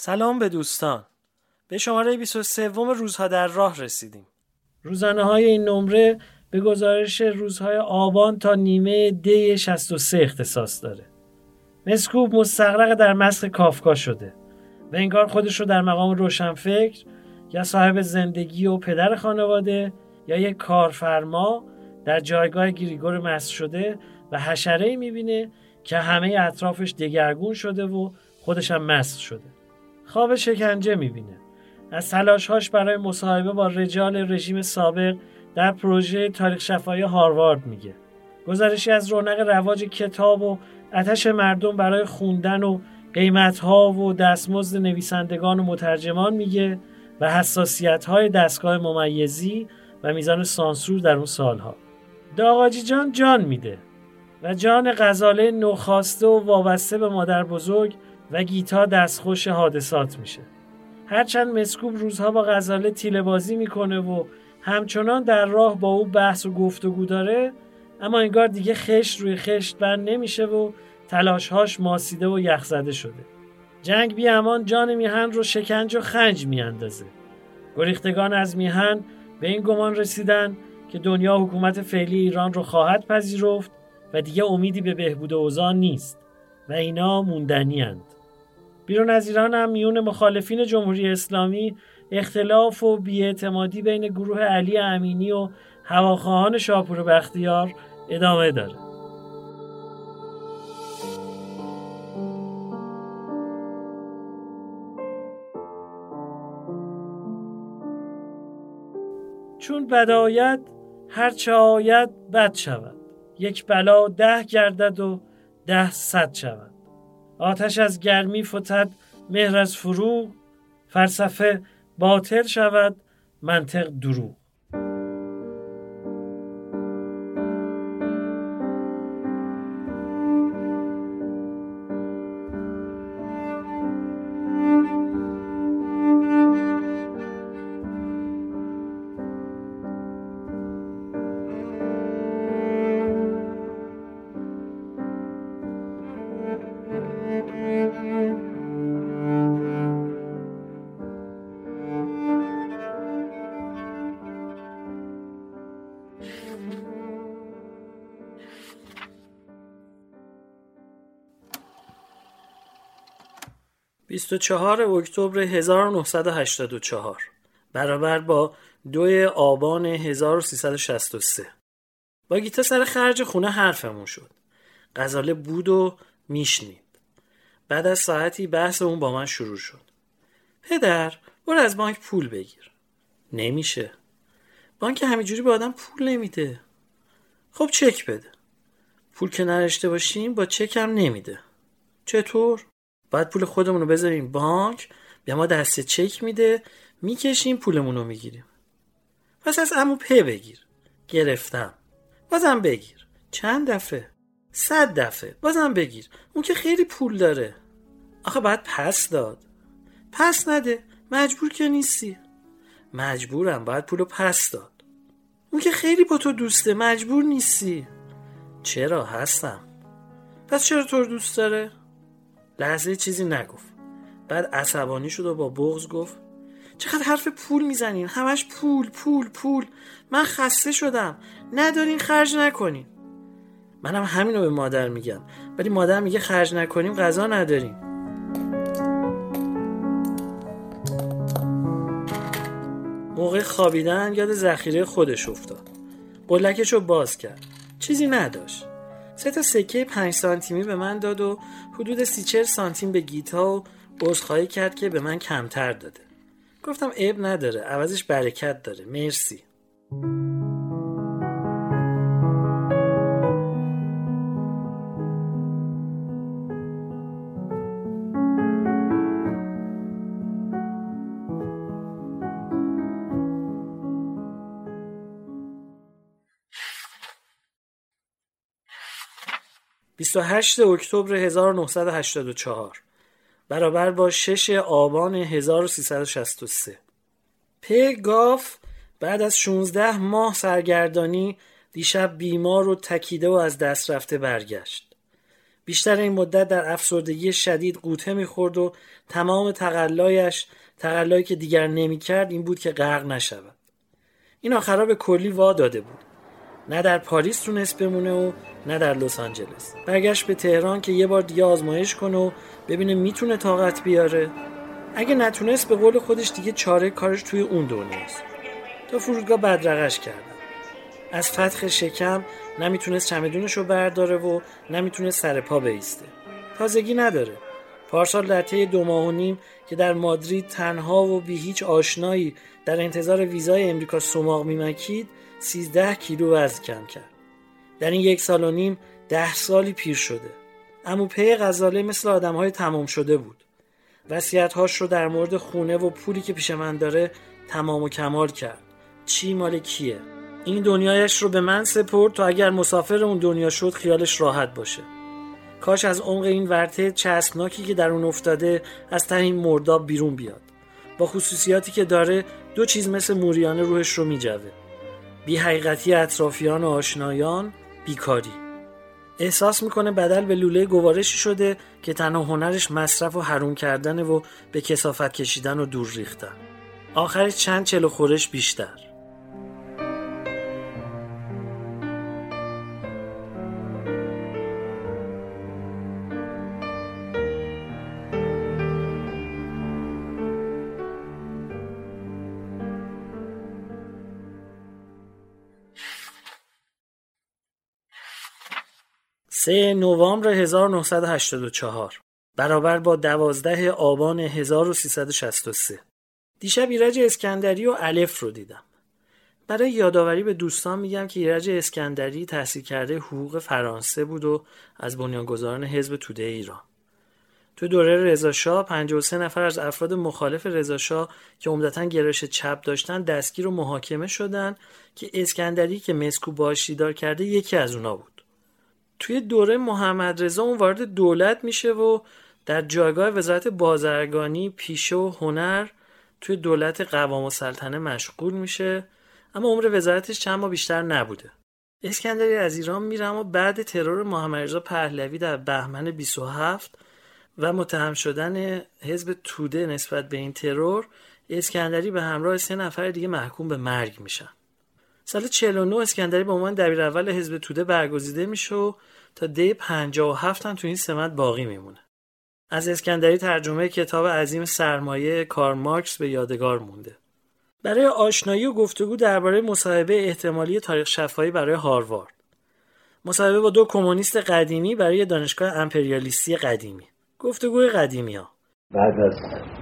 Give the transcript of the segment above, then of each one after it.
سلام به دوستان. به شماره 23 روزها در راه رسیدیم. روزانه های این نمره به گزارش روزهای آبان تا نیمه دی 63 اختصاص داره. مسکوب مستقرق در مسخ کافکا شده و انگار خودش رو در مقام روشنفکر یا صاحب زندگی و پدر خانواده یا یک کارفرما در جایگاه گریگور مست شده و حشره ای می‌بینه که همه اطرافش دگرگون شده و خودش هم مست شده. خواب شکنجه می‌بینه. از تلاشهاش برای مصاحبه با رجال رژیم سابق در پروژه تاریخ شفایی هاروارد میگه. گزارشی از رونق رواج کتاب و اتش مردم برای خوندن و قیمتها و دستمزد نویسندگان و مترجمان میگه و حساسیت های دستگاه ممیزی و میزان سانسور در اون سالها. داغاجی جان جان میده و جان غزاله نوخاسته و وابسته به مادر بزرگ و گیتا دستخوش حادثات میشه. هرچند مسکوب روزها با غزاله تیله بازی می‌کنه و همچنان در راه با او بحث و گفتگو داره اما انگار دیگه خشت روی خشت بند نمیشه و تلاشهاش ماسیده و یخزده شده. جنگ بی امان جان میهن رو شکنج و خنج میاندازه. گریختگان از میهن به این گمان رسیدن که دنیا حکومت فعلی ایران رو خواهد پذیرفت و دیگه امیدی به بهبود اوضاع نیست و اینا موندنی هند. بیرون از ایران هم میون مخالفین جمهوری اسلامی اختلاف و بیاعتمادی بین گروه علی امینی و هواخواهان شاپور بختیار ادامه داره. چون بد هر چه آید بد شود یک بلا ده گردد و ده صد شود آتش از گرمی فتد مهر از فروغ فلسفه باطل شود منطق دروغ 24 اکتبر 1984 برابر با دو آبان 1363 با گیتا سر خرج خونه حرفمون شد. غزاله بود و میشنید. بعد از ساعتی بحث اون با من شروع شد. پدر برو از بانک پول بگیر. نمیشه. بانک همینجوری به آدم پول نمیده. خب چک بده. پول که نرشته باشیم با چک هم نمیده. چطور؟ باید پول خودمون رو بذاریم بانک به ما دست چک میده می‌کشیم پولمون رو می‌گیریم. پس از امو په بگیر. گرفتم. بازم بگیر. چند دفعه؟ صد دفعه. بازم بگیر. اون که خیلی پول داره. آخه باید پس داد. پس نده. مجبور که نیستی. مجبورم. باید پولو پس داد. اون که خیلی با تو دوسته. مجبور نیستی. چرا؟ هستم. پس چرا تو دوست داره؟ لحظه چیزی نگفت. بعد عصبانی شد و با بغز گفت چقدر حرف پول می‌زنین؟ همش پول پول پول. من خسته شدم. ندارین خرج نکنین. منم همین رو به مادر میگم. ولی مادر میگه خرج نکنیم غذا نداریم. موقع خوابیدن یاد ذخیره خودش افتاد. قلکش رو باز کرد. چیزی نداشت. سه تا سکه پنج سانتیمی به من داد و حدود سی چل سانتیم به گیتا و عذرخواهی کرد که به من کمتر داده. گفتم عیب نداره عوضش برکت داره. مرسی. 28 اکتبر 1984 برابر با 6 آبان 1363 پ گاف بعد از 16 ماه سرگردانی دیشب بیمار و تکیده و از دست رفته برگشت. بیشتر این مدت در افسردگی شدید قوطه می‌خورد و تمام تقلایش تقلایی که دیگر نمی‌کرد این بود که غرق نشود. این آخرها به کلی وا داده بود. نه در پاریس تونست بمونه و نه در لس آنجلس. برگشت به تهران که یه بار دیگه آزمایش کنه و ببینه می‌تونه طاقت بیاره. اگه نتونست به قول خودش دیگه چاره کارش توی اون دنیاست تا فرودگاه بدرقش کردم از فتح شکم نمی‌تونست چمدونش رو برداره و نمی‌تونست سر پا بیسته. تازگی نداره. پارسال در طی دو ماه و نیم که در مادرید تنها و بی هیچ آشنایی در انتظار ویزای امریکا سماق میمکید 13 کیلو وزن کم کرد. در این یک سال و نیم ده سالی پیر شده. امو پی غزاله مثل آدم های تمام شده بود. وسیعت هاش رو در مورد خونه و پولی که پیش من داره تمام و کمال کرد. چی مال کیه؟ این دنیایش رو به من سپرد تا اگر مسافر اون دنیا شد خیالش راحت باشه. کاش از عمق این ورته چسبناکی که در اون افتاده از ته این مرداب بیرون بیاد. با خصوصیاتی که داره دو چیز مثل موریانه روحش رو میجوه. بی حقیقتی اطرافیان و آشنایان بیکاری. احساس می‌کنه بدل به لوله گوارشی شده که تنها هنرش مصرف و حروم کردن و به کسافت کشیدن و دور ریختن. آخرش چند چلو خورش بیشتر. سه نوامبر 1984 برابر با دوازده آبان 1363 دیشب ایرج اسکندری و الف رو دیدم. برای یادآوری به دوستان میگم که ایرج اسکندری تحصیل کرده حقوق فرانسه بود و از بنیانگذاران حزب توده ایران. تو دوره رضاشاه 53 نفر از افراد مخالف رضاشاه که عمدتا گرایش چپ داشتن دستگیر و محاکمه شدن که اسکندری که مسکو باشیدار کرده یکی از اونا بود. توی دوره محمد رضا اون وارد دولت میشه و در جایگاه وزارت بازرگانی پیشه و هنر توی دولت قوام و سلطنه مشغول میشه. اما عمر وزارتش چند ماه بیشتر نبوده. اسکندری از ایران میره اما بعد ترور محمد رضا پهلوی در بهمن 27 و متهم شدن حزب توده نسبت به این ترور اسکندری به همراه سه نفر دیگه محکوم به مرگ میشن. سال 49 اسکندری به عنوان دبیر اول حزب توده برگزیده میشه و تا دی 57 هم تو این سمت باقی میمونه. از اسکندری ترجمه کتاب عظیم سرمایه کار مارکس به یادگار مونده. برای آشنایی و گفتگو درباره مصاحبه احتمالی تاریخ شفاهی برای هاروارد. مصاحبه با دو کمونیست قدیمی برای دانشگاه امپریالیستی قدیمی. گفتگوی قدیمی ها. بعد از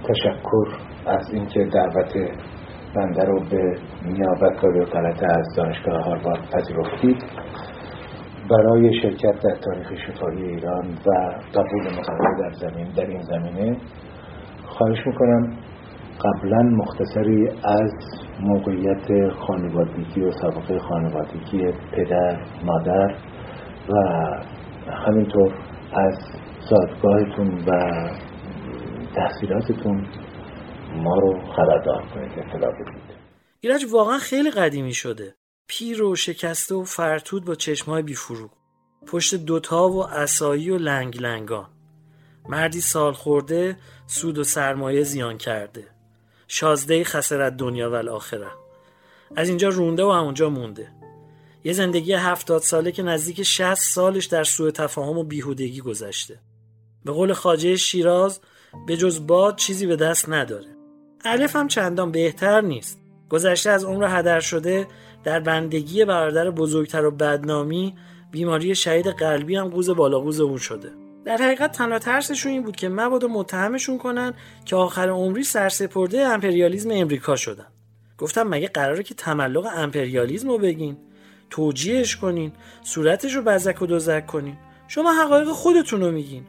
تشکر از اینکه دعوت بنده رو به نیابت و وکالت از دانشگاه هاروارد پذیرفتید. برای شرکت در تاریخ شفاهی ایران و قبول مصاحبه در زمین در این زمینه خواهش می‌کنم قبلا مختصری از موقعیت خانوادگی و سابقه خانوادگی پدر مادر و همینطور از زادگاهتون و تحصیلاتتون ما رو خبردار کنید اطلاع بدید. ایرج واقعا خیلی قدیمی شده. پیر و شکسته و فرتود با چشمهای بیفروغ. پشت دوتا و اسایی و لنگ لنگان مردی سال خورده سود و سرمایه زیان کرده. شازده خسرت دنیا و الاخره. از اینجا رونده و همونجا مونده. یه زندگی هفتاد ساله که نزدیک شست سالش در سوء تفاهم و بیهودگی گذشته. به قول خاجه شیراز به جز باد چیزی به دست نداره. الف هم چندان بهتر نیست. گذشته از عمر هدر شده در بندگی برادر بزرگتر و بدنامی بیماری شهید قلبی هم قوز بالاقوز اون شده. در حقیقت تنها ترسشون این بود که مبادا متهمشون کنن که آخر عمری سرسپرده امپریالیزم امریکا شدن. گفتم مگه قراره که تملق امپریالیزم رو بگین؟ توجیهش کنین صورتش رو بزک و دوزک کنین. شما حقایق خودتون رو میگین.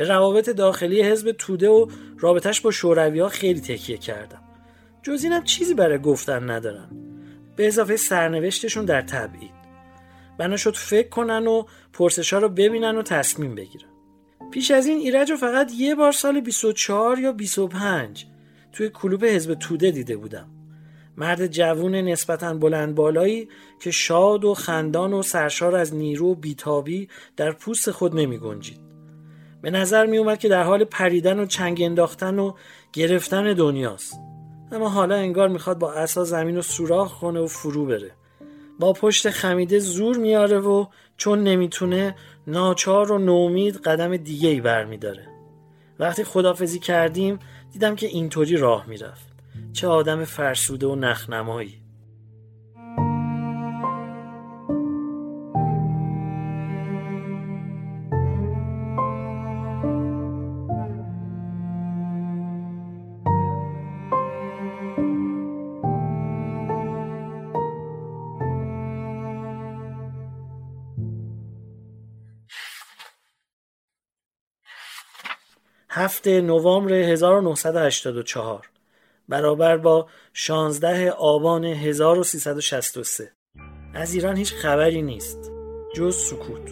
به روابط داخلی حزب توده و رابطش با شوروی ها خیلی تکیه کردم. جز اینم چیزی برای گفتن ندارن به اضافه سرنوشتشون در تبعید. بنا شد فکر کنن و پرسش ها رو ببینن و تصمیم بگیرن. پیش از این ایرج رو فقط یه بار سال 24 یا 25 توی کلوب حزب توده دیده بودم. مرد جوون نسبتا بلند بالایی که شاد و خندان و سرشار از نیرو و بیتابی در پوست خود نمی گنجید. به نظر می اومد که در حال پریدن و چنگ انداختن و گرفتن دنیاست. اما حالا انگار می‌خواد با عصا زمین رو سوراخ کنه و فرو بره. با پشت خمیده زور میاره و چون نمی‌تونه ناچار و نومید قدم دیگه ای برمیداره. وقتی خدافزی کردیم دیدم که اینطوری راه می‌رفت. چه آدم فرسوده و نخنمایی. هفته نوامبر 1984 برابر با 16 آبان 1363 از ایران هیچ خبری نیست. جز سکوت.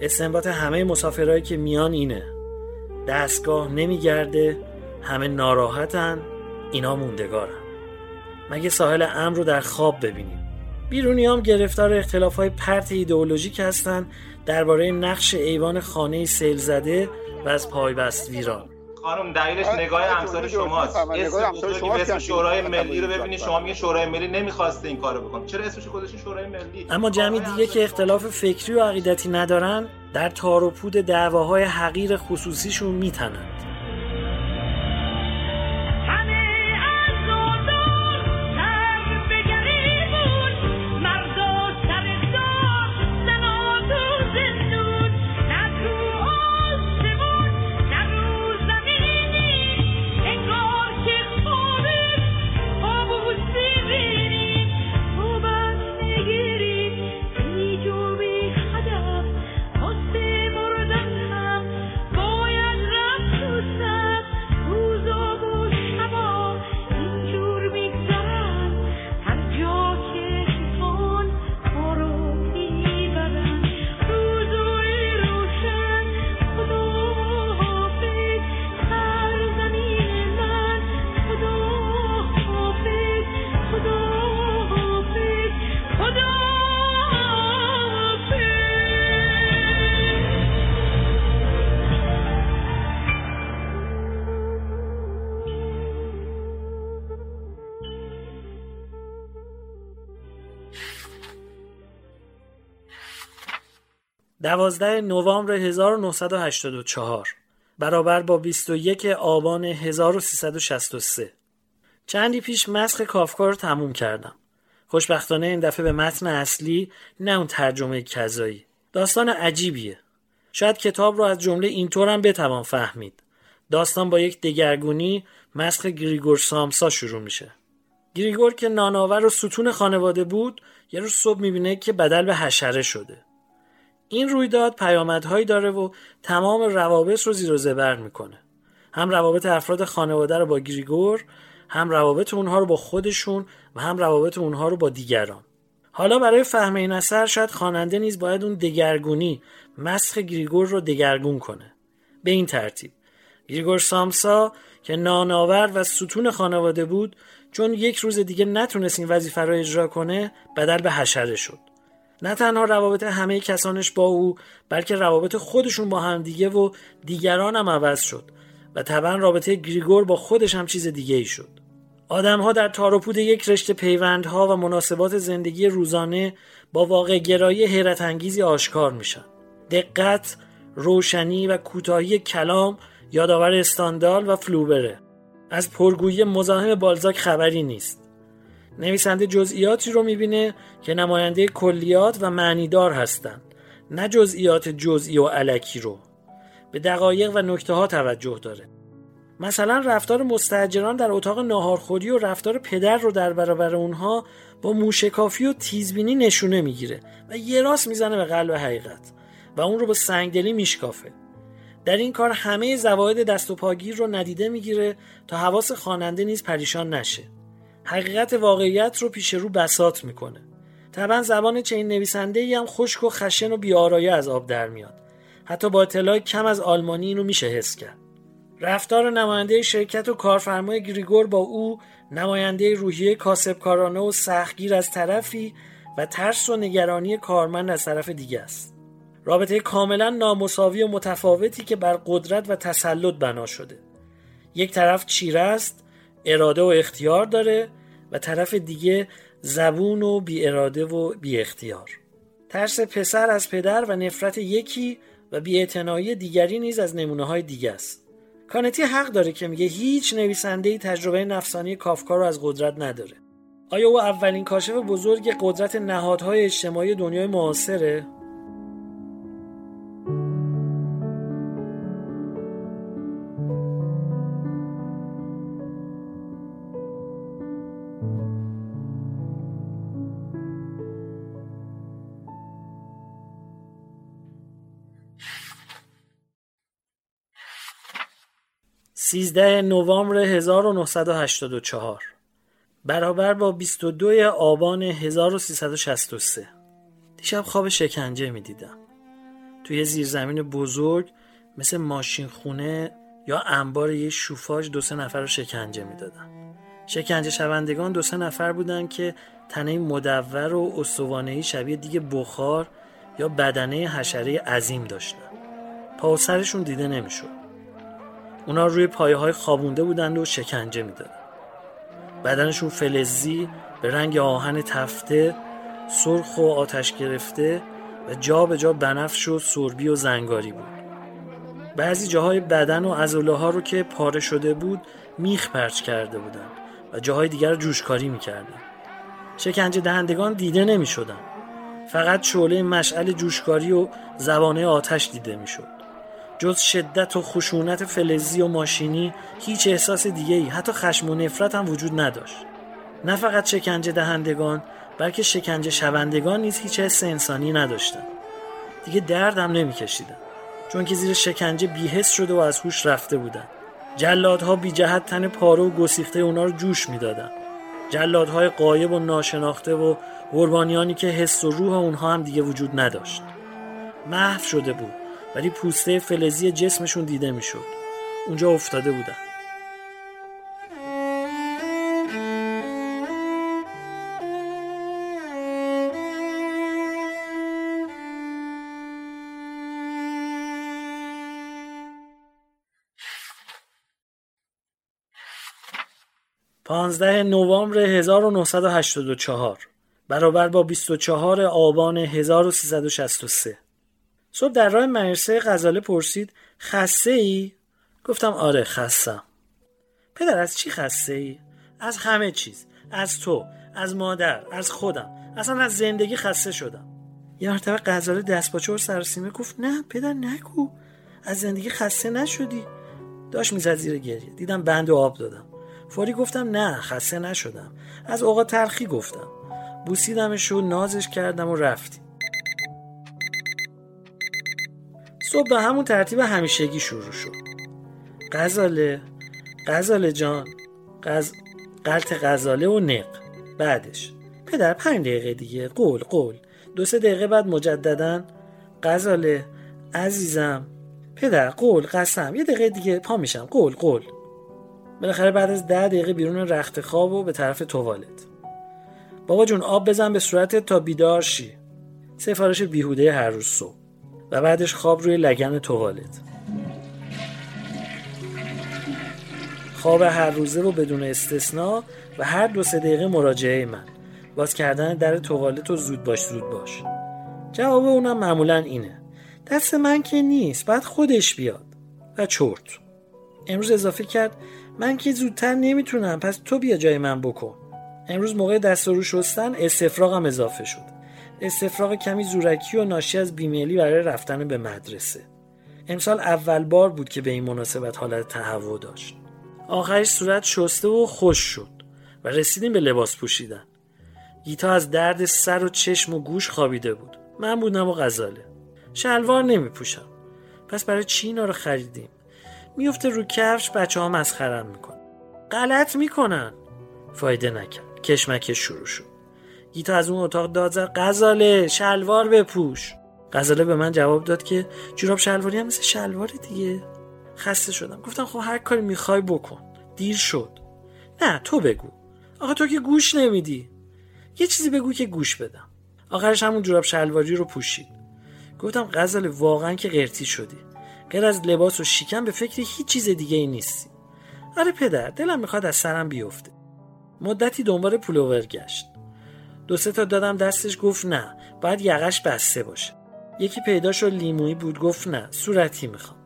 استنباط همه مسافرهایی که میان اینه. دستگاه نمیگرده همه ناراحتن اینا موندگارن. مگه ساحل امر رو در خواب ببینیم؟ بیرونی هم گرفتار اختلاف های پرت ایدئولوژیک هستن درباره نقش ایوان خانه سیل زده و از پایبست ویران خانم دلیلش نگاه امثال شماست. اسم شما اسم شورای ملی رو ببینید شما میگه شورای ملی نمی‌خواسته این کارو بکنه. چرا اسمش گذاشتین شورای ملی؟ اما جمعی دیگه که اختلاف فکری و عقیدتی ندارن در تار و پود دعواهای حقیر خصوصیشون میتنند. دوازده نوامبر 1984 برابر با 21 آبان 1363 چندی پیش مسخ کافکا رو تموم کردم. خوشبختانه این دفعه به متن اصلی نه اون ترجمه کذایی. داستان عجیبیه. شاید کتاب رو از جمله اینطور هم بتوان فهمید. داستان با یک دگرگونی مسخ گریگور سامسا شروع میشه. گریگور که ناناور و ستون خانواده بود یه روز صبح می‌بینه که بدل به حشره شده. این رویداد پیامدهایی داره و تمام روابط رو زیر و زبر می‌کنه. هم روابط افراد خانواده رو با گریگور هم روابط اونها رو با خودشون و هم روابط اونها رو با دیگران. حالا برای فهم این اثر شاید خواننده نیز باید اون دگرگونی مسخ گریگور رو دگرگون کنه. به این ترتیب گریگور سامسا که ناناور و ستون خانواده بود چون یک روز دیگه نتونست این وظیفه رو اجرا کنه بدل به حشره شد. نه تنها روابط همه کسانش با او بلکه روابط خودشون با همدیگه و دیگران هم عوض شد و طبعا رابطه گریگور با خودش هم چیز دیگه ای شد. آدمها در تاروپود یک رشته پیوندها و مناسبات زندگی روزانه با واقع گرایی حیرت انگیزی آشکار میشن. دقت، روشنی و کوتاهی کلام یادآور استاندال و فلوبره. از پرگویی مزاحم بالزاک خبری نیست. نویسنده جزئیاتی رو می‌بینه که نماینده کلیات و معنیدار هستند نه جزئیات جزئی و علکی رو. به دقایق و نکته ها توجه داره. مثلا رفتار مستجران در اتاق ناهارخوری و رفتار پدر رو در برابر اونها با موشکافی و تیزبینی نشونه می‌گیره و یه راست می‌زنه به قلب حقیقت و اون رو با سنگدلی میشکافه. در این کار همه زواید دست و پاگیر رو ندیده می‌گیره تا حواس خواننده نیز پریشان نشه. حقیقت واقعیت رو پیش رو بسات می‌کنه. طبعا زبان چنین نویسنده ای هم خشک و خشن و بیارایه از آب در میاد. حتی با اطلاع کم از آلمانی اینو میشه حس کرد. رفتار نماینده شرکت و کارفرمای گریگور با او نماینده روحیه کاسبکارانه و سختگیر از طرفی و ترس و نگرانی کارمند از طرف دیگه است. رابطه کاملا نامساوی و متفاوتی که بر قدرت و تسلط بنا شده. یک طرف چیره است اراده و اختیار داره و طرف دیگه زبون و بی اراده و بی اختیار ترس پسر از پدر و نفرت یکی و بی دیگری نیز از نمونه های دیگه است. کانتی حق داره که میگه هیچ نویسنده تجربه نفسانی کافکا رو از قدرت نداره. آیا او اولین کاشف بزرگ قدرت نهادهای اجتماعی دنیای معاصره؟ 13 نوامبر 1984 برابر با 22 آبان 1363 دیشب خواب شکنجه می دیدم توی زیرزمین بزرگ مثل ماشین خونه یا انبار یه شوفاژ دو سه نفر رو شکنجه می‌دادن شکنجه شوندگان دو سه نفر بودن که تنه مدور و استوانهی شبیه دیگه بخار یا بدنه حشره عظیم داشتن. پا سرشون دیده نمی‌شد. اونا روی پایه های خوابونده بودند و شکنجه می‌دادن. بدنشون فلزی به رنگ آهن تفته سرخ و آتش گرفته و جا به جا بنفش و سربی و زنگاری بود. بعضی جاهای بدن و ازوله ها رو که پاره شده بود میخ پرچ کرده بودن و جاهای دیگر رو جوشکاری می‌کردن. شکنجه دهندگان دیده نمی فقط شعله مشعل جوشکاری و زبانه آتش دیده می‌شد. جز شدت و خشونت فلزی و ماشینی هیچ احساس دیگه ای حتی خشم و نفرت هم وجود نداشت. نه فقط شکنجه دهندگان بلکه شکنجه شوندگان نیز هیچ حس انسانی نداشتن. دیگه درد هم نمیکشیدن. چون که زیر شکنجه بیهست شده و از هوش رفته بودن. جلادها بی جهت تن پاره و گسیخته اونا رو جوش می‌دادن. جلادهای قایب و ناشناخته و قربانیانی که حس و روح اونها هم دیگه وجود نداشت. محو شده بود. ولی پوسته فلزی جسمشون دیده می‌شد. اونجا افتاده بودن. پانزده نوامبر 1984 برابر با 24 آبان 1363 صبح در راه مرسه غزاله پرسید خسته ای؟ گفتم آره خستم. پدر از چی خسته ای؟ از همه چیز از تو از مادر از خودم اصلا از زندگی خسته شدم. یه مرتبه غزاله دست با چور سرسیمه گفت نه پدر نگو از زندگی خسته نشدی. داشت می‌زد زیر گریه. دیدم بند و آب دادم. فوری گفتم نه خسته نشدم. از اوقات تلخی گفتم. بوسیدمش و نازش کردم و رفتیم. صبح به همون ترتیب همیشگی شروع شد. غزاله غزاله جان غز... قلط غزاله و نق. بعدش پدر پنج دقیقه دیگه قول قول. دو سه دقیقه بعد مجددا غزاله عزیزم. پدر قول قسم. یه دقیقه دیگه پا میشم. قول قول. بالاخره بعد از ده دقیقه بیرون رخت خواب و به طرف توالت. بابا جون آب بزن به صورتت تا بیدار شی. سفارش بیهوده هر روز صبح. و بعدش خواب روی لگن توالت. خواب هر روزه رو بدون استثنا و هر دو سه دقیقه مراجعه من. باز کردن در توالت و زود باش زود باش. جواب اونم معمولا اینه. دست من که نیست بعد خودش بیاد. و چرت. امروز اضافه کرد من که زودتر نمی‌تونم پس تو بیا جای من بکن. امروز موقع دست رو شستن استفراغم اضافه شد. استفراغ کمی زورکی و ناشی از بیمیلی برای رفتن به مدرسه. امسال اول بار بود که به این مناسبت حالت تهوع داشت. آخرش صورت شسته و خوش شد و رسیدیم به لباس پوشیدن. گیتا از درد سر و چشم و گوش خوابیده بود. من بودم و غزاله. شلوار نمی پوشم پس برای چی اینا رو خریدیم؟ میفته رو کفش بچه ها مسخرم میکن غلط می‌کنن. فایده نکرد. کشمکش شروع شد. گیتا از اون اتاق داد زد غزاله شلوار بپوش. غزاله به من جواب داد که جوراب شلواری هم مثل شلوار دیگه. خسته شدم. گفتم خب هر کاری می‌خوای بکن. دیر شد. نه تو بگو. آقا تو که گوش نمیدی. یه چیزی بگو که گوش بدم. آخرش همون جوراب شلواری رو پوشید. گفتم غزل واقعا که قرتی شدی. غیر از لباس و شیکم به فکر هیچ چیز دیگه ای نیستی. آره پدر دلم می‌خواد از سرم بیفته. مدتی دنبال پولوور گشت. دو سه تا دادم دستش گفت نه. باید یقش بسته باشه. یکی پیدا شد لیمویی بود گفت نه. صورتی می‌خوام.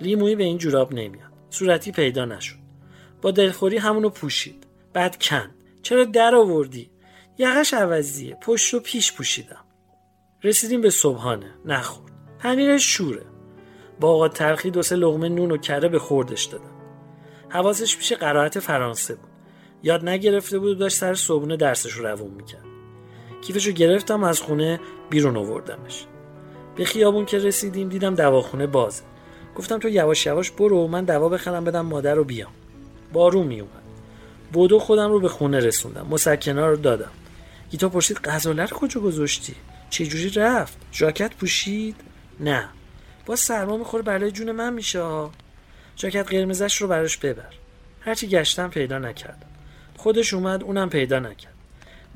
لیمویی به این جوراب نمیاد. صورتی پیدا نشد. با دلخوری همونو پوشید. بعد کند. چرا در آوردی؟ یقش عوضیه. پشت و پیش پوشیدم. رسیدیم به صبحانه. نخورد. پنیرش شوره. با آقا تلخی دو سه لغمه نون و کره به خوردش دادم. حواسش پیش قرائت فرانسه بود. یاد نگرفته بود و داشت سر صبحونه درسش رو روون می‌کرد. کیفشو گرفتم از خونه بیرون آوردمش. به خیابون که رسیدیم دیدم دواخونه بازه. گفتم تو یواش یواش برو من دوا بخرم بدم مادر رو بیام. بارون میومد بودو خودم رو به خونه رسوندم. مسکنا رو دادم. گیتا پرسید غزاله رو کجا گذاشتی؟ چجوری رفت؟ ژاکت پوشید؟ نه. با سرما می‌خوره برای جون من میشه جاکت قرمزش رو براش ببر. هرچی گشتم پیدا نکردم. خودش اومد اونم پیدا نکرد.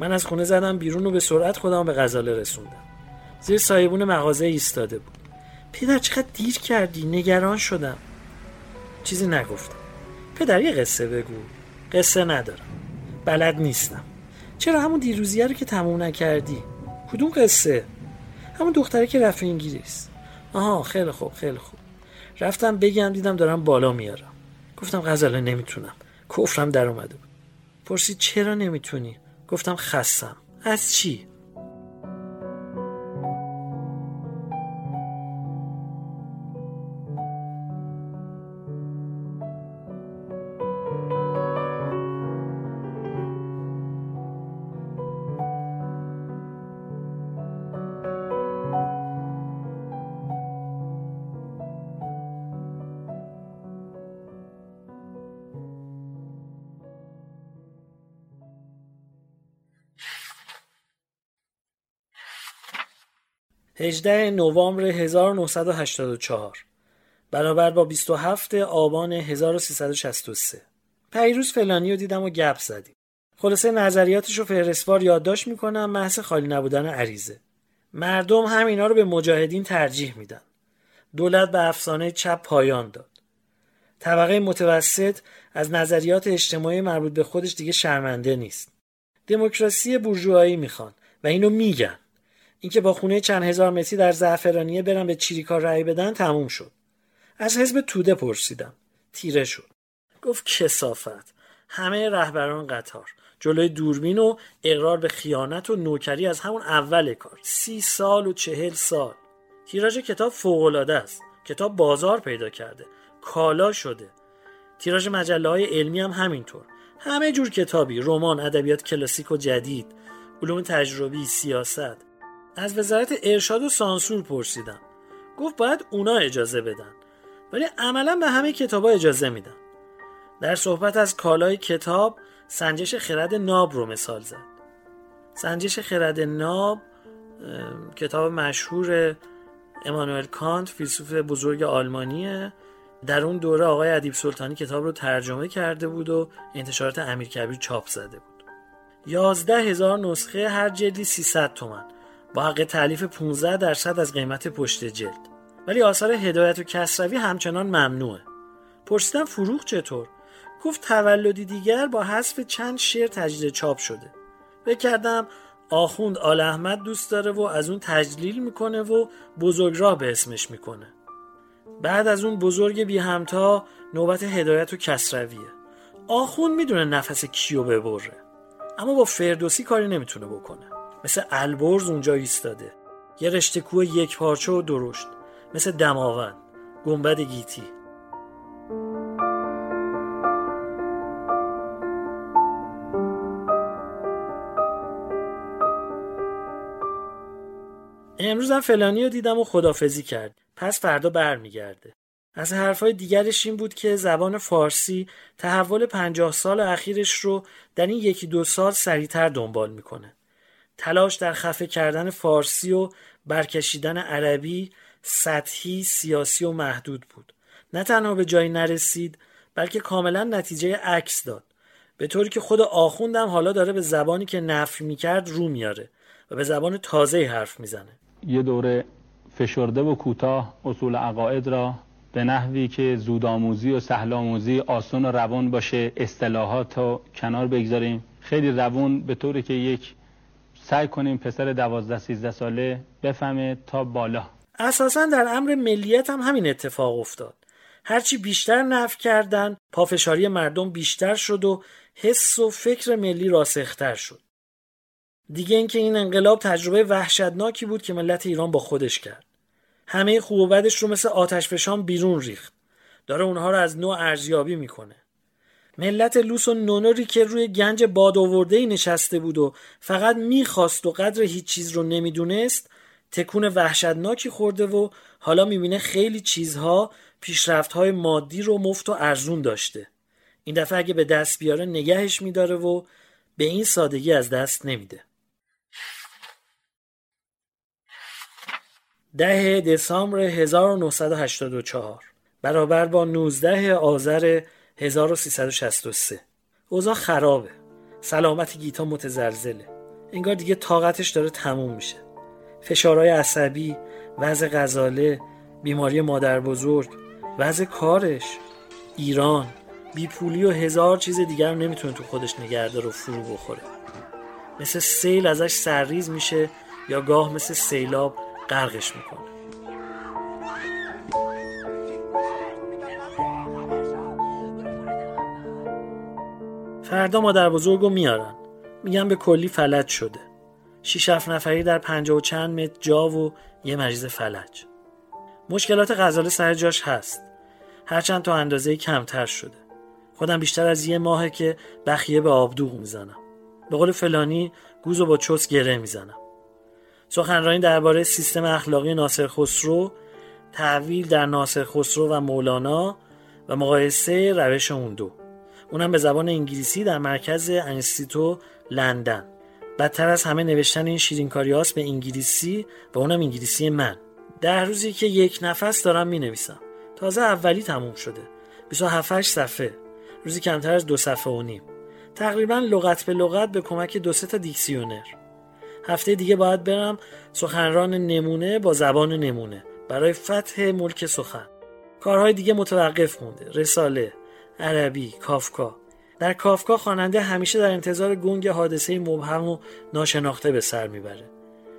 من از خونه زدم بیرون و به سرعت خودم به غزاله رسوندم. زیر سایبون مغازه ایستاده بود. پدر چقدر دیر کردی؟ نگران شدم. چیزی نگفتم. پدر یه قصه بگو. قصه ندارم. بلد نیستم. چرا همون دیروزیه رو که تموم نکردی؟ کدوم قصه؟ همون دختره که رفت انگلیس آها خیلی خوب خیلی خوب. رفتم بگم دیدم دارم بالا میارم. گفتم غزاله نمی‌تونم. کفرم در اومده بود. پرسید چرا نمی‌تونی؟ گفتم خستم. از چی؟ هجده نوامبر 1984 برابر با 27 آبان 1363 پیروز فلانی رو دیدم و گپ زدیم. خلاصه نظریاتش رو فهرستوار یادداشت می‌کنم محض خالی نبودن عریضه. مردم هم اینا رو به مجاهدین ترجیح میدن. دولت به افسانه چپ پایان داد. طبقه متوسط از نظریات اجتماعی مربوط به خودش دیگه شرمنده نیست. دموکراسی بورژوایی می‌خوان و اینو میگن. اینکه با خونه چند هزار متری در زعفرانیه برن به چیریکا رأی بدن تموم شد. از حزب توده پرسیدم. تیره شد. گفت کسافت. همه رهبران قطار. جلوی دوربین و اقرار به خیانت و نوکری از همون اول کار. سی سال و چهل سال. تیراژ کتاب فوقالعاده است. کتاب بازار پیدا کرده. کالا شده. تیراژ مجله های علمی هم همینطور. همه جور کتابی رمان ادبیات کلاسیک و جدید. علوم تجربی سیاست. از وزارت ارشاد و سانسور پرسیدم. گفت باید اونا اجازه بدن. ولی عملا به همه کتابا اجازه میدن. در صحبت از کالای کتاب سنجش خرد ناب رو مثال زد. سنجش خرد ناب کتاب مشهور امانوئل کانت فیلسوف بزرگ آلمانیه. در اون دوره آقای ادیب سلطانی کتاب رو ترجمه کرده بود و انتشارات امیر کبیر چاپ زده بود. یازده هزار نسخه هر جلدی 300 تومن. با حق تعلیف 15 درصد از قیمت پشت جلد. ولی آثار هدایت و کسروی همچنان ممنوعه. پرسیدم فروغ چطور؟ گفت تولدی دیگر با حذف چند شعر تجدید چاپ شده. بکردم آخوند آل احمد دوست داره و از اون تجلیل می‌کنه و بزرگراه به اسمش می‌کنه. بعد از اون بزرگ بی همتا نوبت هدایت و کسرویه. آخوند می‌دونه نفس کیو ببره. اما با فردوسی کاری نمی‌تونه بکنه. مثل البرز اونجا ایستاده. یه رشته کوه یک پارچه و درشت. مثل دماوند. گنبد گیتی. امروزم فلانی رو دیدم و خدافزی کرد. پس فردا برمیگرده. از حرفهای دیگرش این بود که زبان فارسی تحول پنجاه سال اخیرش رو در این یکی دو سال سریعتر دنبال می‌کنه. تلاش در خفه کردن فارسی و برکشیدن عربی سطحی سیاسی و محدود بود. نه تنها به جایی نرسید بلکه کاملا نتیجه عکس داد. به طوری که خود آخوندم حالا داره به زبانی که نفی می‌کرد رو میاره و به زبان تازه حرف می‌زنه. یه دوره فشرده و کوتاه اصول عقاید را به نحوی که زودآموزی و سهلآموزی آسان و روان باشه اصطلاحات رو کنار بگذاریم. خیلی روون به طوری که یک سعی کنیم پسر دوازده سیزده ساله بفهمه تا بالا. اساسا در امر ملیت هم همین اتفاق افتاد. هرچی بیشتر نف کردن پافشاری مردم بیشتر شد و حس و فکر ملی راسختر شد. دیگه اینکه این انقلاب تجربه وحشتناکی بود که ملت ایران با خودش کرد. همه خوب و بدش رو مثل آتش فشان بیرون ریخت. داره اونها رو از نوع ارزیابی می‌کنه. ملت لوس و نونوری که روی گنج باد ای نشسته بود و فقط می‌خواست و قدر هیچ چیز رو نمی‌دونست تکون وحشتناکی خورده و حالا می‌بینه خیلی چیزها پیشرفت های مادی رو مفت و ارزون داشته. این دفعه اگه به دست بیاره نگهش میداره و به این سادگی از دست نمیده. ده دسامبر 1984 برابر با 19 آذر 1363 اوضاع خرابه. سلامت گیتا متزلزله. انگار دیگه طاقتش داره تموم میشه. فشارهای عصبی وضع غزاله بیماری مادر بزرگ وضع کارش. ایران بیپولی و هزار چیز دیگر نمی‌تونه تو خودش نگرده رو فرو بخوره. مثل سیل ازش سرریز میشه یا گاه مثل سیلاب غرقش می‌کنه. فردا مادر بزرگو میارن. میگن به کلی فلج شده. شیش هفت نفری در پنجاه و چند متر جا و یه مریض فلج. مشکلات غزاله سر جاش هست. هرچند تا اندازه کمتر شده. خودم بیشتر از یه ماهه که بخیه به آبدوغ می‌زنم. به قول فلانی گوز و با چوس گره می‌زنم. سخنرانی درباره سیستم اخلاقی ناصر خسرو تحویل در ناصر خسرو و مولانا و مقایسه روش اون دو. اونم به زبان انگلیسی در مرکز انستیتو لندن. بدتر از همه نوشتن این شیرینکاری هاست به انگلیسی و اونم انگلیسی من. ده روزی که یک نفس دارم می نویسم تازه اولی تموم شده. 27 صفحه. روزی کمتر از دو صفحه و نیم. تقریبا لغت به لغت به کمک دو تا دیکسیونر. هفته دیگه باید برم سخنران نمونه با زبان نمونه. برای فتح ملک سخن. کارهای دیگه متوقف مونده. رساله. عربی کافکا. در کافکا خواننده همیشه در انتظار گنگ حادثه مبهم و ناشناخته به سر می‌بره.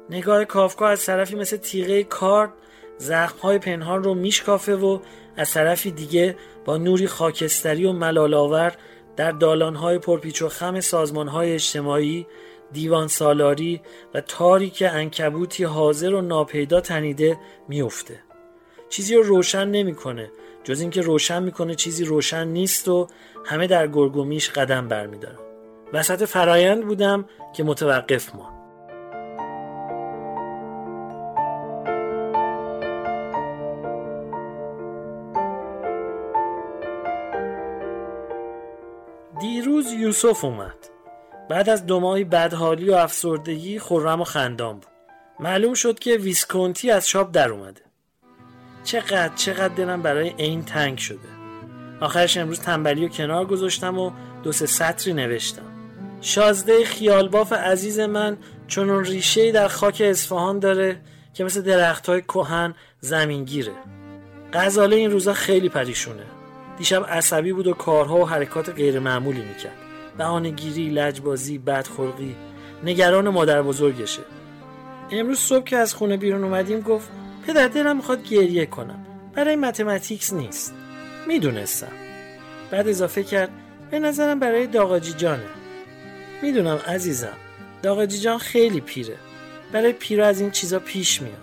نگاه کافکا از طرفی مثل تیغه کارد زخمهای پنهان رو میشکافه و از طرفی دیگه با نوری خاکستری و ملالاور در دالانهای پرپیچ و خم سازمانهای اجتماعی دیوان سالاری و تاریک انکبوتی حاضر و ناپیدا تنیده میفته چیزی رو روشن نمی‌کنه. جز اینکه روشن می‌کنه چیزی روشن نیست و همه در گرگومیش قدم برمیدارن. وسط فرایند بودم که متوقف ما دیروز یوسف اومد. بعد از دو ماهی بدحالی و افسردگی خورم و خندان بود. معلوم شد که ویسکونتی از شاب در اومده. چقدر چقدر دلم برای این تنگ شده. آخرش امروز تنبلی و کنار گذاشتم و دو سه سطری نوشتم. شازده خیالباف عزیز من چون ریشه در خاک اصفهان داره که مثل درخت های کهن زمینگیره. غزاله این روزا خیلی پریشونه. دیشب عصبی بود و کارها و حرکات غیر معمولی می‌کرد. بهانهگیری لجبازی بدخلقی نگران مادر بزرگشه. امروز صبح که از خونه بیرون اومدیم گفت پدر دلم می‌خواد گریه کنم. برای متمتیکس نیست. می‌دونستم. بعد اضافه کرد به نظرم برای داغاجی جانه. می‌دونم عزیزم داغاجی جان خیلی پیره. برای پیرا از این چیزا پیش میاد.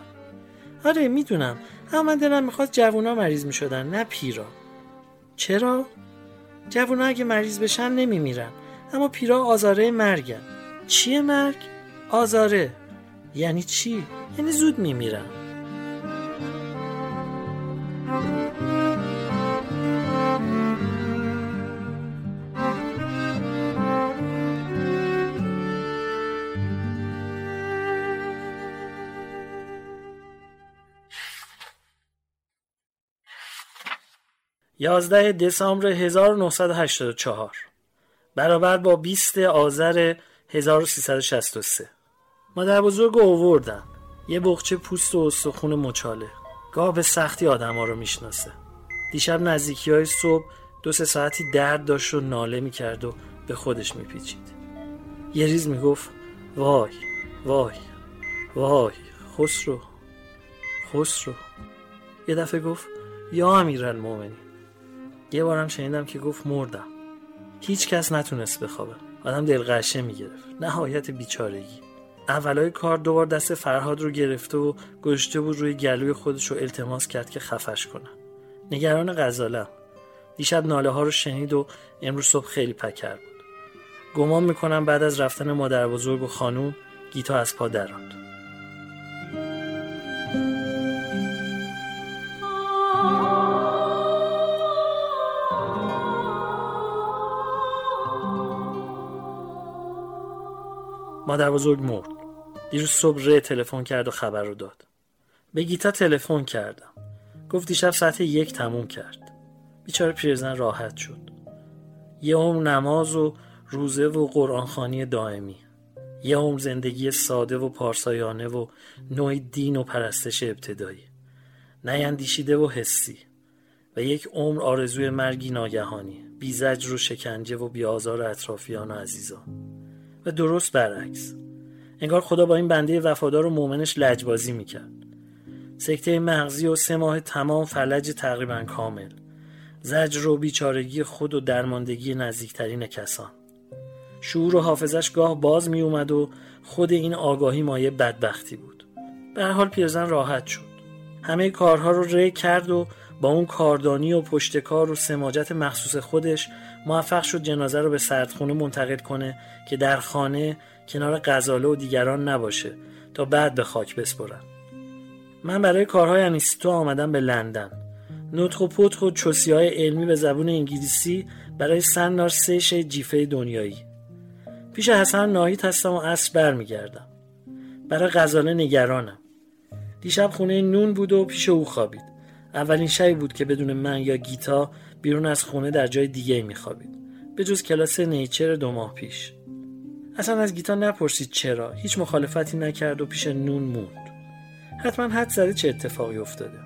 آره می‌دونم. اما دلم می‌خواد جوونا مریض می‌شدن نه پیرا چرا؟ جوونا اگه مریض بشن نمیمیرن. اما پیرا آزاره مرگن. چیه مرگ؟ آزاره. یعنی چی؟ یعنی زود میمیرن. یازده دسامبر 1984 برابر با 20 آذر 1363 مادر بزرگ اووردن یه بخچه پوست و استخون مچاله. گاه به سختی آدم ها رو می‌شناسه. دیشب نزدیکی های صبح دو سه ساعتی درد داشت و ناله می‌کرد و به خودش میپیچید. یه ریز می‌گفت وای وای وای خسرو خسرو. یه دفعه گفت یا امیرالمومنین. یه بارم شنیدم که گفت مردم هیچ کس نتونست بخوابه. آدم دلغشه می‌گرفت. نهایت بیچارگی. اولای کار دوبار دست فرهاد رو گرفته و گشته بود روی گلوی خودش رو التماس کرد که خفش کنه. نگران غزالم دیشب ناله ها رو شنید و امروز صبح خیلی پکر بود. گمان می‌کنم بعد از رفتن مادر بزرگ و خانوم گیتا از پا دراند مادر بزرگ مرد. دیروز صبح ره تلفن کرد و خبر رو داد. به گیتا تلفن کردم. گفت دیشب ساعت یک تموم کرد. بیچاره پیرزن راحت شد. یه عمر نماز و روزه و قرآنخانی دائمی. یه عمر زندگی ساده و پارسایانه و نوع دین و پرستش ابتدایی. نیندیشیده و حسی. و یک عمر آرزوی مرگی ناگهانی. بیزجر و شکنجه و بیازار اطرافیان و عزیزان. درست برعکس. انگار خدا با این بنده وفادار و مؤمنش لجبازی می‌کرد. سکته مغزی و سه ماه تمام فلج تقریبا کامل. زجر و بیچارگی خود و درماندگی نزدیکترین کسان. شعور و حافظش گاه باز می اومد و خود این آگاهی مایه بدبختی بود. به حال پیرزن راحت شد. همه کارها رو ری کرد و با اون کاردانی و پشتکار و سماجت مخصوص خودش موفق شد جنازه رو به سردخونه منتقل کنه که در خانه کنار غزاله و دیگران نباشه تا بعد به خاک بسپرن. من برای کارهای انیستو آمدم به لندن. نطق و پتق و چوسی های علمی به زبون انگلیسی برای سنار سه جیفه دنیایی. پیش حسن ناهید هستم و اصر برمیگردم. برای غزاله نگرانم. دیشب خونه نون بود و پیش او خوابید. اولین شبی بود که بدون من یا گیتا بیرون از خونه در جای دیگه میخوابید. به جز کلاس نیچر دو ماه پیش. اصلا از گیتا نپرسید چرا. هیچ مخالفتی نکرد و پیش نون موند. حتما حد زده چه اتفاقی افتاده.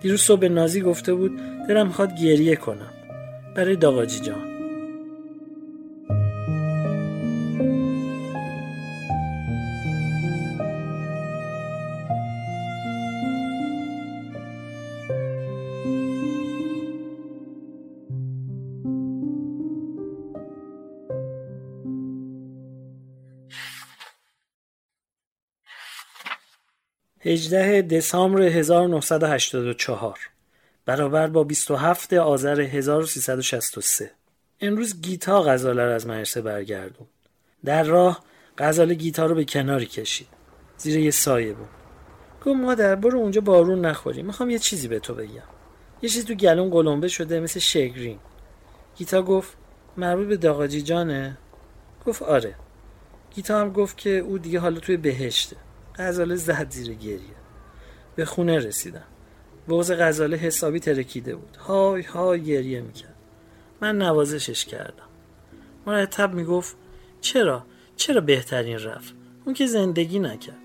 دیروز صبح نازی گفته بود دلم می‌خواد گریه کنم. برای داغاجی جان. هجده دسامبر 1984 برابر با 27 آذر 1363 امروز گیتا غزاله رو از مدرسه برگردون. در راه غزاله گیتا رو به کناری کشید. زیر یه سایه بود. گفت مادر برو اونجا بارون نخوری می‌خوام یه چیزی به تو بگم. یه چیزی تو گلون قلمبه شده مثل شگرین. گیتا گفت مربوط به داغاجی جانه؟ گفت آره. گیتا هم گفت که او دیگه حالا توی بهشته. غزاله زد زیر گریه. به خونه رسیدم. بغز غزاله حسابی ترکیده بود. های های گریه می‌کرد. من نوازشش کردم. مرتب می‌گفت چرا؟ چرا بهترین رفت؟ اون که زندگی نکرد.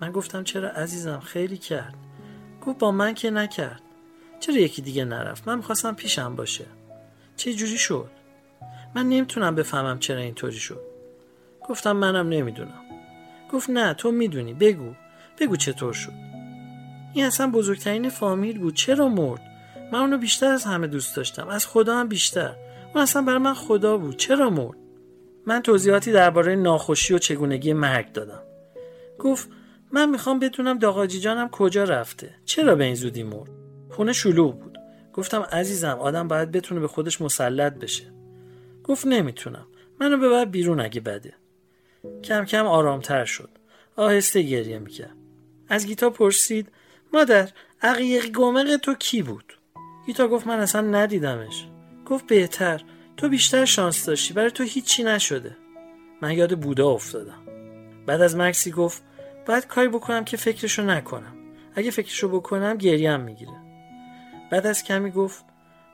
من گفتم چرا عزیزم؟ خیلی کرد. گفت با من که نکرد. چرا یکی دیگه نرفت؟ من می‌خواستم پیشم باشه. چه جوری شد؟ من نمی‌تونم بفهمم چرا اینطوری شد. گفتم منم نمی‌دونم. گفت نه تو می‌دونی. بگو. بگو چطور شد. این اصلا بزرگترین فامیل بود. چرا مرد؟ من اونو بیشتر از همه دوست داشتم. از خدا هم بیشتر. اون اصلا برای من خدا بود. چرا مرد؟ من توضیحاتی درباره ناخوشی و چگونگی مرگ دادم. گفت من می‌خوام بدونم داغاجی جانم کجا رفته. چرا به این زودی مرد؟ خونه شلوغ بود. گفتم عزیزم آدم باید بتونه به خودش مسلط بشه. گفت نمی‌تونم. منو ببر بیرون اگه بده. کم کم آرامتر شد. آهسته گریه می‌کرد. از گیتا پرسید مادر عقیق گمق تو کی بود؟ گیتا گفت من اصلا ندیدمش. گفت بهتر. تو بیشتر شانس داشتی برای تو هیچی نشده. من یاد بودا افتادم. بعد از مکسی گفت باید کاری بکنم که فکرشو نکنم. اگه فکرشو بکنم گریم می‌گیره. بعد از کمی گفت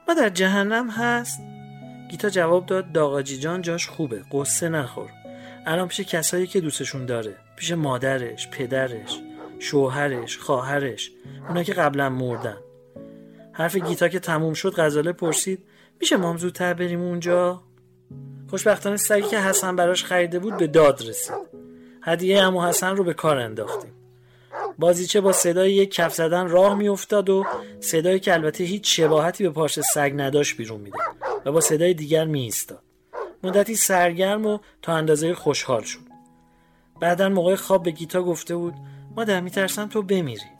ما در جهنم هست؟ گیتا جواب داد داغاجی جان جاش خوبه. قصه نخور. الان پیش کسایی که دوستشون داره. پیش مادرش پدرش شوهرش خواهرش. اونا که قبلا مردن. حرف گیتا که تموم شد غزاله پرسید میشه ما هم زودتر بریم اونجا؟ خوشبختانه سگی که حسن براش خریده بود به داد رسید. هدیه امو حسن رو به کار انداختیم. بازیچه با صدای یک کف زدن راه میافتاد و صدایی که البته هیچ شباهتی به پارچه سگ نداشت بیرون می‌داد و با صدای دیگر می ایستاد. مدتی سرگرم و تا اندازه خوشحال شد. بعدا موقع خواب به گیتا گفته بود مادر میترسم تو بمیری.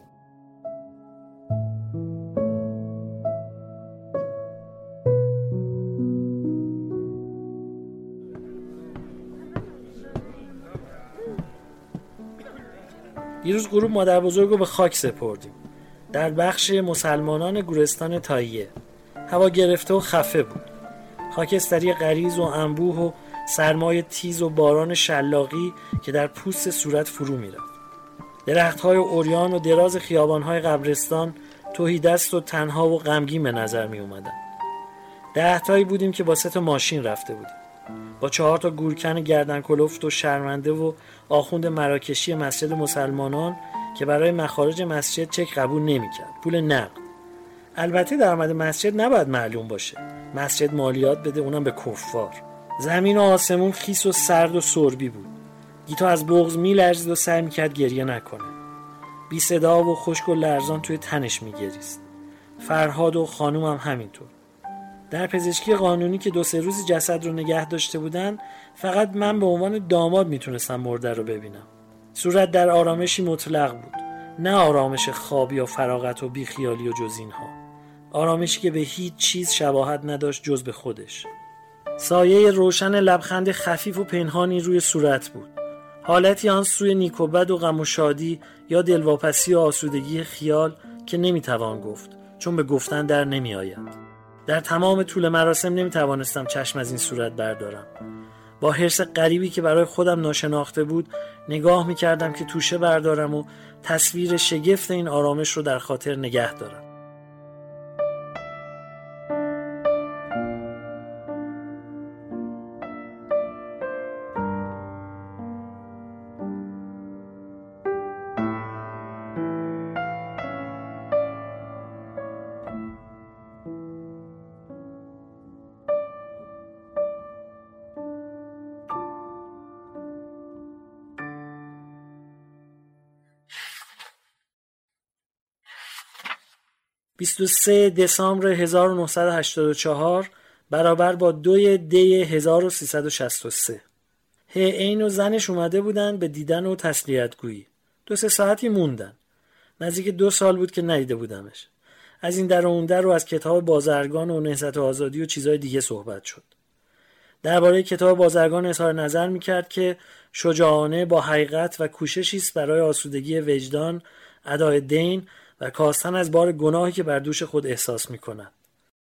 دیروز گروه مادر بزرگ رو به خاک سپردیم. در بخش مسلمانان گورستان تاییه. هوا گرفته و خفه بود. خاکستری غریز و انبوه و سرمای تیز و باران شلاقی که در پوست صورت فرو می‌رفت. درخت های اوریان و دراز خیابان های قبرستان توهی دست و تنها و غمگین به نظر می اومدن دهتایی بودیم که با سه ماشین رفته بودیم. با چهار تا گورکن گردن کلفت و شرمنده و آخوند مراکشی مسجد مسلمانان که برای مخارج مسجد چک قبول نمی‌کرد. پول نقد. البته درآمد مسجد نباید معلوم باشه. مسجد مالیات بده اونم به کفار. زمین و آسمون خیس و سرد و سربی بود. گیتا از بغز میلرزید و سعی می‌کرد گریه نکنه. بی صدا و خشک و لرزان توی تنش میگریست. فرهاد و خانوم هم همینطور. در پزشکی قانونی که دو سه روزی جسد رو نگه داشته بودن فقط من به عنوان داماد می‌تونستم مرده رو ببینم. صورت در آرامشی مطلق بود. نه آرامش خواب یا فراغت و بیخیالی و جز اینها. آرامشی که به هیچ چیز شباهت نداشت جز به خودش. سایه روشن لبخند خفیف و پنهانی روی صورت بود. حالتی آن سوی نیکوبد و غم و شادی یا دلواپسی و آسودگی خیال که نمی‌توان گفت چون به گفتن در نمیآید. در تمام طول مراسم نمی توانستم چشم از این صورت بردارم. با حرس غریبی که برای خودم ناشناخته بود نگاه می کردم که توشه بردارم و تصویر شگفت این آرامش رو در خاطر نگه دارم. 23 دسامبر 1984 برابر با دوی دی 1363 این و زنش اومده بودن به دیدن و تسلیت گویی دو سه ساعتی موندن. نزدیک دو سال بود که ندیده بودمش. از این در و اون در رو از کتاب بازرگان و نهضت آزادی و چیزهای دیگه صحبت شد. درباره کتاب بازرگان اظهار نظر می‌کرد که شجاعانه با حقیقت و کوششی است برای آسودگی وجدان ادای دین و کاستن از بار گناهی که بر دوش خود احساس می‌کنند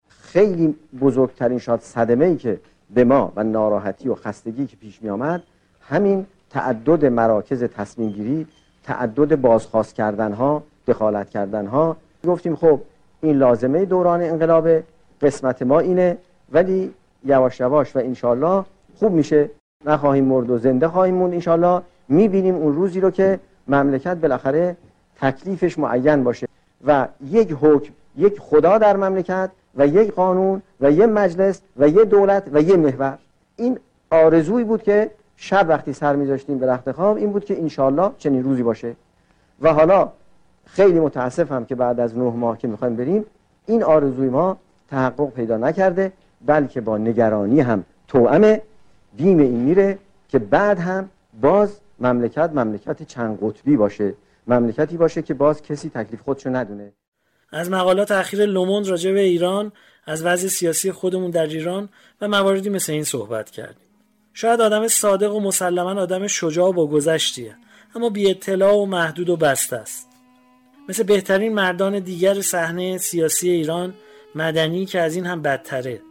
خیلی بزرگترین شاد صدمه ای که به ما و ناراحتی و خستگی که پیش می آمد همین تعدد مراکز تصمیم گیری تعدد بازخواست کردن ها دخالت کردن ها گفتیم خب این لازمه دوران انقلاب قسمت ما اینه ولی یواش یواش و انشالله خوب میشه. نخواهیم مرد و زنده خواهیم موند انشالله می‌بینیم اون روزی رو که مملکت بالاخره تکلیفش معین باشه و یک حکم یک خدا در مملکت و یک قانون و یک مجلس و یک دولت و یک محور. این آرزویی بود که شب وقتی سر میذاشتیم به رخت خواب این بود که انشالله چنین روزی باشه. و حالا خیلی متاسفم که بعد از نه ماه که می‌خوایم بریم این آرزوی ما تحقق پیدا نکرده بلکه با نگرانی هم توأمه. بیم این میره که بعد هم باز مملکت مملکت چند قطبی باشه. مملکتی باشه که باز کسی تکلیف خودشو ندونه. از مقالات اخیر لوموند راجع به ایران از وضع سیاسی خودمون در ایران و مواردی مثل این صحبت کردیم. شاید آدم صادق و مسلما آدم شجاع و با گذشتیه اما بی اطلاع و محدود و بسته است. مثل بهترین مردان دیگر صحنه سیاسی ایران مدنی که از این هم بدتره.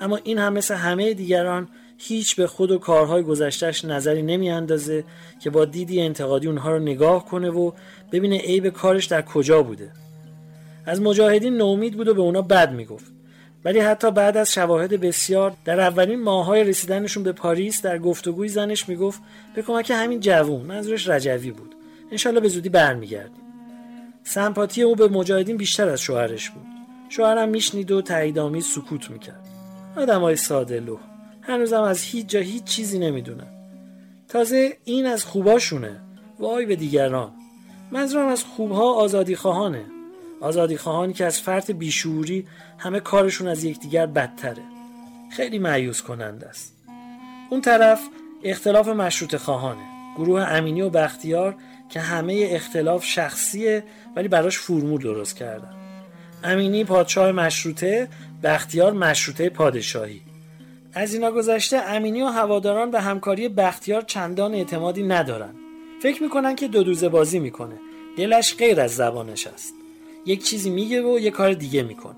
اما این هم مثل همه دیگران هیچ به خود و کارهای گذشتهش نظری نمی اندازه که با دیدی انتقادی اونها رو نگاه کنه و ببینه عیب کارش در کجا بوده. از مجاهدین نومید بود و به اونا بد می‌گفت. ولی حتی بعد از شواهد بسیار در اولین ماهای رسیدنشون به پاریس در گفتگوی زنش می‌گفت به کمک همین جوون منظورش رجوی بود. انشالله به زودی برمیگردیم. سمپاتی او به مجاهدین بیشتر از شوهرش بود. شوهرم میشنید و تاییدآمیز سکوت می‌کرد. های ساده لو هنوزم از هیچ جا هیچ چیزی نمی‌دونن تازه این از خوباشونه. وای به دیگران. منظورم از خوبها آزادی خواهانه. آزادی خواهانی که از فرط بیشوری همه کارشون از یکدیگر بدتره. خیلی معیوز کننده است. اون طرف اختلاف مشروط خواهانه. گروه امینی و بختیار که همه اختلاف شخصیه ولی براش فرمول درست کردن. امینی پادشاه مشروطه بختیار مشروطه پادشاهی. از اینا گذشته امینی و هواداران به همکاری بختیار چندان اعتمادی ندارن. فکر می‌کنن که دو دوزه بازی می‌کنه. دلش غیر از زبانش است. یک چیزی میگه و یک کار دیگه می‌کنه.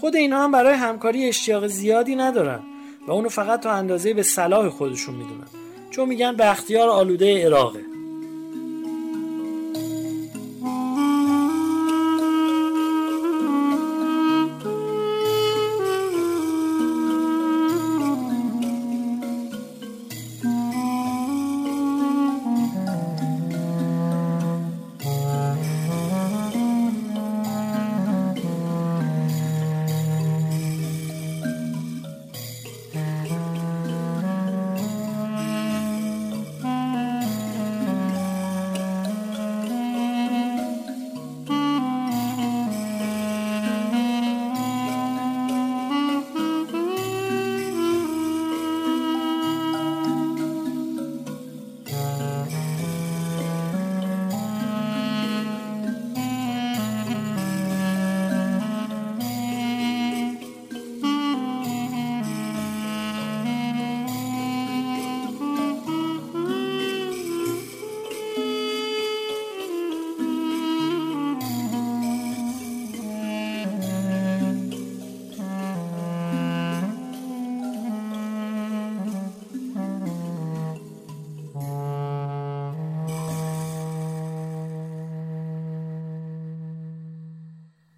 خود اینا هم برای همکاری اشتیاق زیادی ندارن و اونو فقط تا اندازه به صلاح خودشون می‌دونن. چون میگن بختیار آلوده عراقه.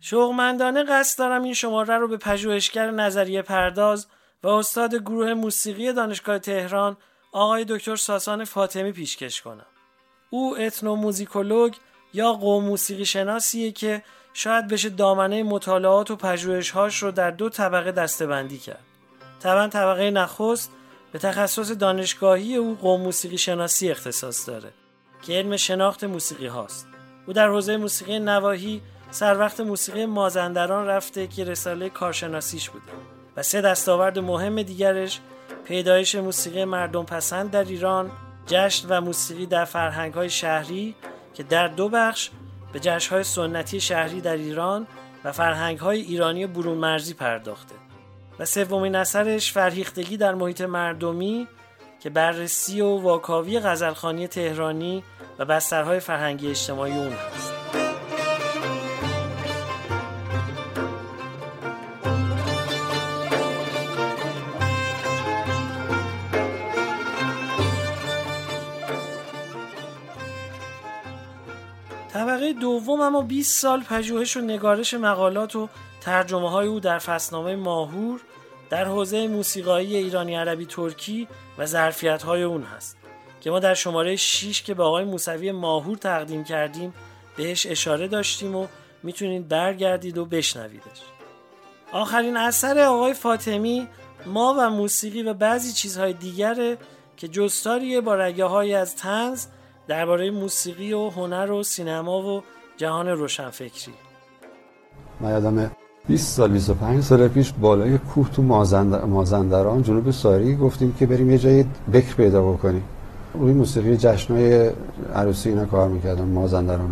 شوقمندانه قصد دارم این شماره رو به پژوهشگر نظریه پرداز و استاد گروه موسیقی دانشگاه تهران آقای دکتر ساسان فاطمی پیشکش کنم. او اتنوموزیکولوگ یا قوم موسیقی شناسیه که شاید بشه دامنه مطالعات و پژوهش‌هاش رو در دو طبقه دستبندی کرد. طبعا طبقه نخست به تخصص دانشگاهی او قوم موسیقی شناسی اختصاص داره که علم شناخت موسیقی هاست. او در حوزه موسیقی نواهی سر وقت موسیقی مازندران رفته که رساله کارشناسیش بوده و سه دستاورد مهم دیگرش پیدایش موسیقی مردم پسند در ایران جشن و موسیقی در فرهنگ های شهری که در دو بخش به جشن های سنتی شهری در ایران و فرهنگ های ایرانی برون مرزی پرداخته. و سومین اثرش فرهیختگی در محیط مردمی که بررسی و واکاوی غزلخانی تهرانی و بسترهای فرهنگی اجتماعی اون هست. دوم اما 20 سال پژوهش و نگارش مقالات و ترجمه های او در فصلنامه ماهور در حوزه موسیقایی ایرانی عربی ترکی و ظرفیت های اون هست که ما در شماره 6 که به آقای موسوی ماهور تقدیم کردیم بهش اشاره داشتیم و می‌تونید برگردید و بشنویدش. آخرین اثر آقای فاطمی ما و موسیقی و بعضی چیزهای دیگره که جستاریه با رگه های از تنز درباره موسیقی و هنر و سینما و جهان روشنفکری. من یادم 20 سال 25 سال پیش بالای کوه تو مازندر... مازندران جنوب ساری گفتیم که بریم یه جایی بکر پیدا بکنیم. روی موسیقی جشنای عروسی اینا کار می‌کردن مازندران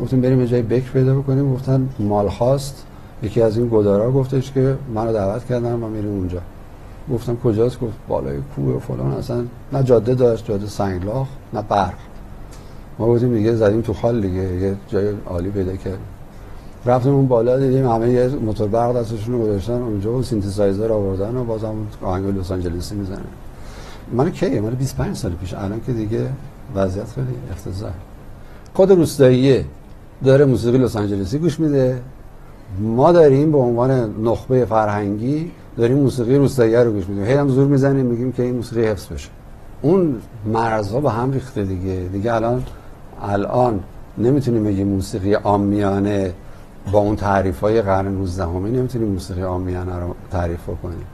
گفتیم بریم یه جایی بکر پیدا بکنیم. گفتن مال خواست. یکی از این گدارا گفتش که منو دعوت کردن ما میریم اونجا. گفتم کجاست؟ گفت بالای کوه و فلان. اصلا نه جاده داشت جاده سنگلاخ نه برق. ما بودیم دیگه زدیم تو خال دیگه یه جای عالی پیدا کردیم. رفتیم اون بالا دیدیم همه یه موتور برق دستشون رو گذاشتن اونجا و سینتزایزر آوردن و بازم آهنگ لس آنجلسی می‌زنن. من کیه من 25 سال پیش. الان که دیگه وضعیت خیلی افتضاح. خود روستاییه داره موسیقی لس آنجلسی گوش میده. ما داریم به عنوان نخبه فرهنگی داریم موسیقی روستایی رو گوش میدیم. هی هم زور می‌زنیم میگیم که این موسیقی حفظ بشه. اون مرزها به هم ریخته دیگه. دیگه الان الان نمی‌تونیم بگیم موسیقی آمیانه با اون تعریف های قرن 19 همه نمی‌تونیم موسیقی آمیانه رو تعریف کنیم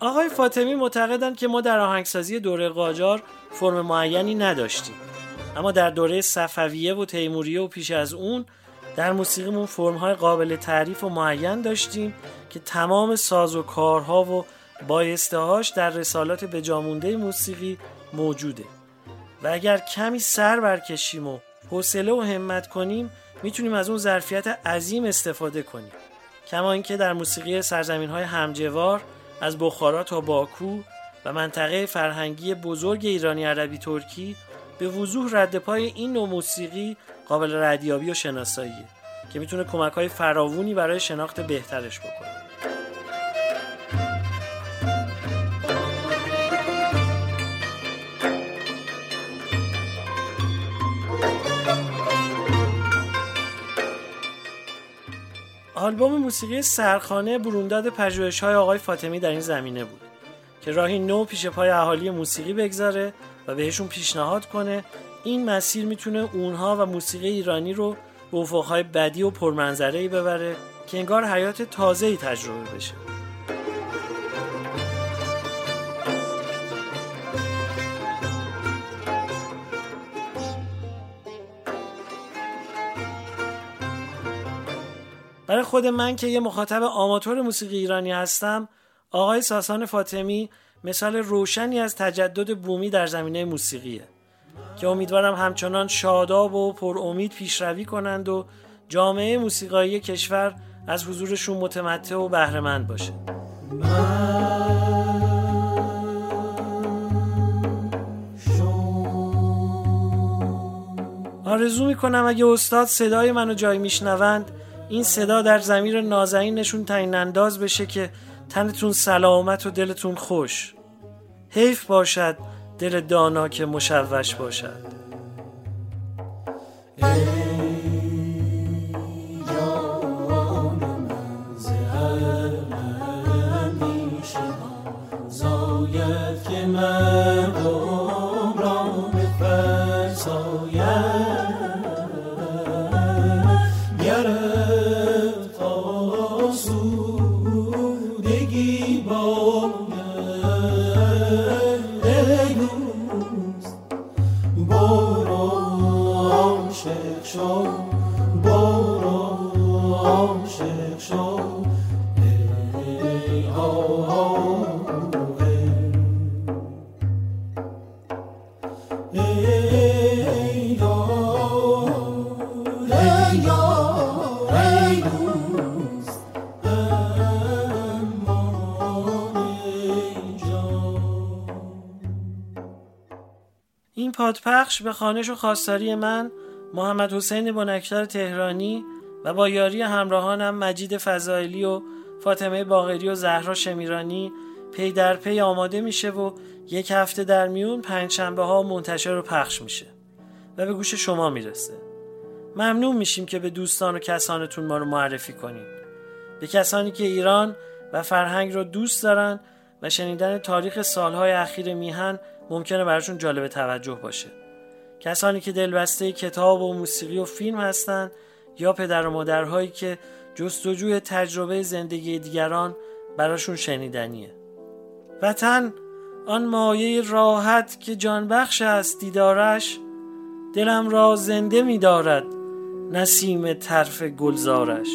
آقای فاطمی معتقدند که ما در آهنگسازی دوره قاجار فرم معینی نداشتیم. اما در دوره صفویه و تیموریه و پیش از اون در موسیقیمون فرمهای قابل تعریف و معین داشتیم که تمام ساز و کارها و بایستهاش در رسالات بجامونده موسیقی موجوده. و اگر کمی سر برکشیم و حوصله و همت کنیم می‌تونیم از اون ظرفیت عظیم استفاده کنیم. کما اینکه در موسیقی سرزمین های همجوار از بخارا تا باکو و منطقه فرهنگی بزرگ ایرانی عربی ترکی به وضوح رد پای این نوع موسیقی قابل ردیابی و شناساییه که می‌تونه کمک های فراوونی برای شناخت بهترش بکنه. آلبوم موسیقی سرخانه برونداد پژوهش های آقای فاطمی در این زمینه بود که راهی نو پیش پای اهالی موسیقی بگذاره و بهشون پیشنهاد کنه این مسیر می‌تونه اونها و موسیقی ایرانی رو به افقهای بدی و پرمنظره ببره که انگار حیات تازه‌ای تجربه بشه. برای خود من که یه مخاطب آماتور موسیقی ایرانی هستم آقای ساسان فاطمی مثال روشنی از تجدد بومی در زمینه موسیقیه که امیدوارم همچنان شاداب و پر امید پیشروی کنند و جامعه موسیقایی کشور از حضورشون متمتع و بهرهمند باشه. آرزو می‌کنم اگه استاد صدای منو جای میشنوند این صدا در زمیر نازنینشون تعیین انداز بشه که تنتون سلامت و دلتون خوش. حیف باشد دل دانا که مشوش باشد. پادپخش به خانش و خواستاری من محمد حسین بنکدار تهرانی و با یاری همراهانم مجید فضایلی و فاطمه باغری و زهرا شمیرانی پی در پی آماده میشه و یک هفته در میون پنج شنبه ها منتشر و پخش میشه و به گوش شما می‌رسه. ممنون میشیم که به دوستان و کسانتون ما رو معرفی کنید. به کسانی که ایران و فرهنگ رو دوست دارن و شنیدن تاریخ سالهای اخیر میهن ممکنه براشون جالب توجه باشه. کسانی که دلبسته کتاب و موسیقی و فیلم هستند یا پدر و مادرهایی که جستجوی تجربه زندگی دیگران براشون شنیدنیه. وطن آن مایه راحت که جانبخش است دیدارش دلم را زنده می دارد نسیم طرف گلزارش.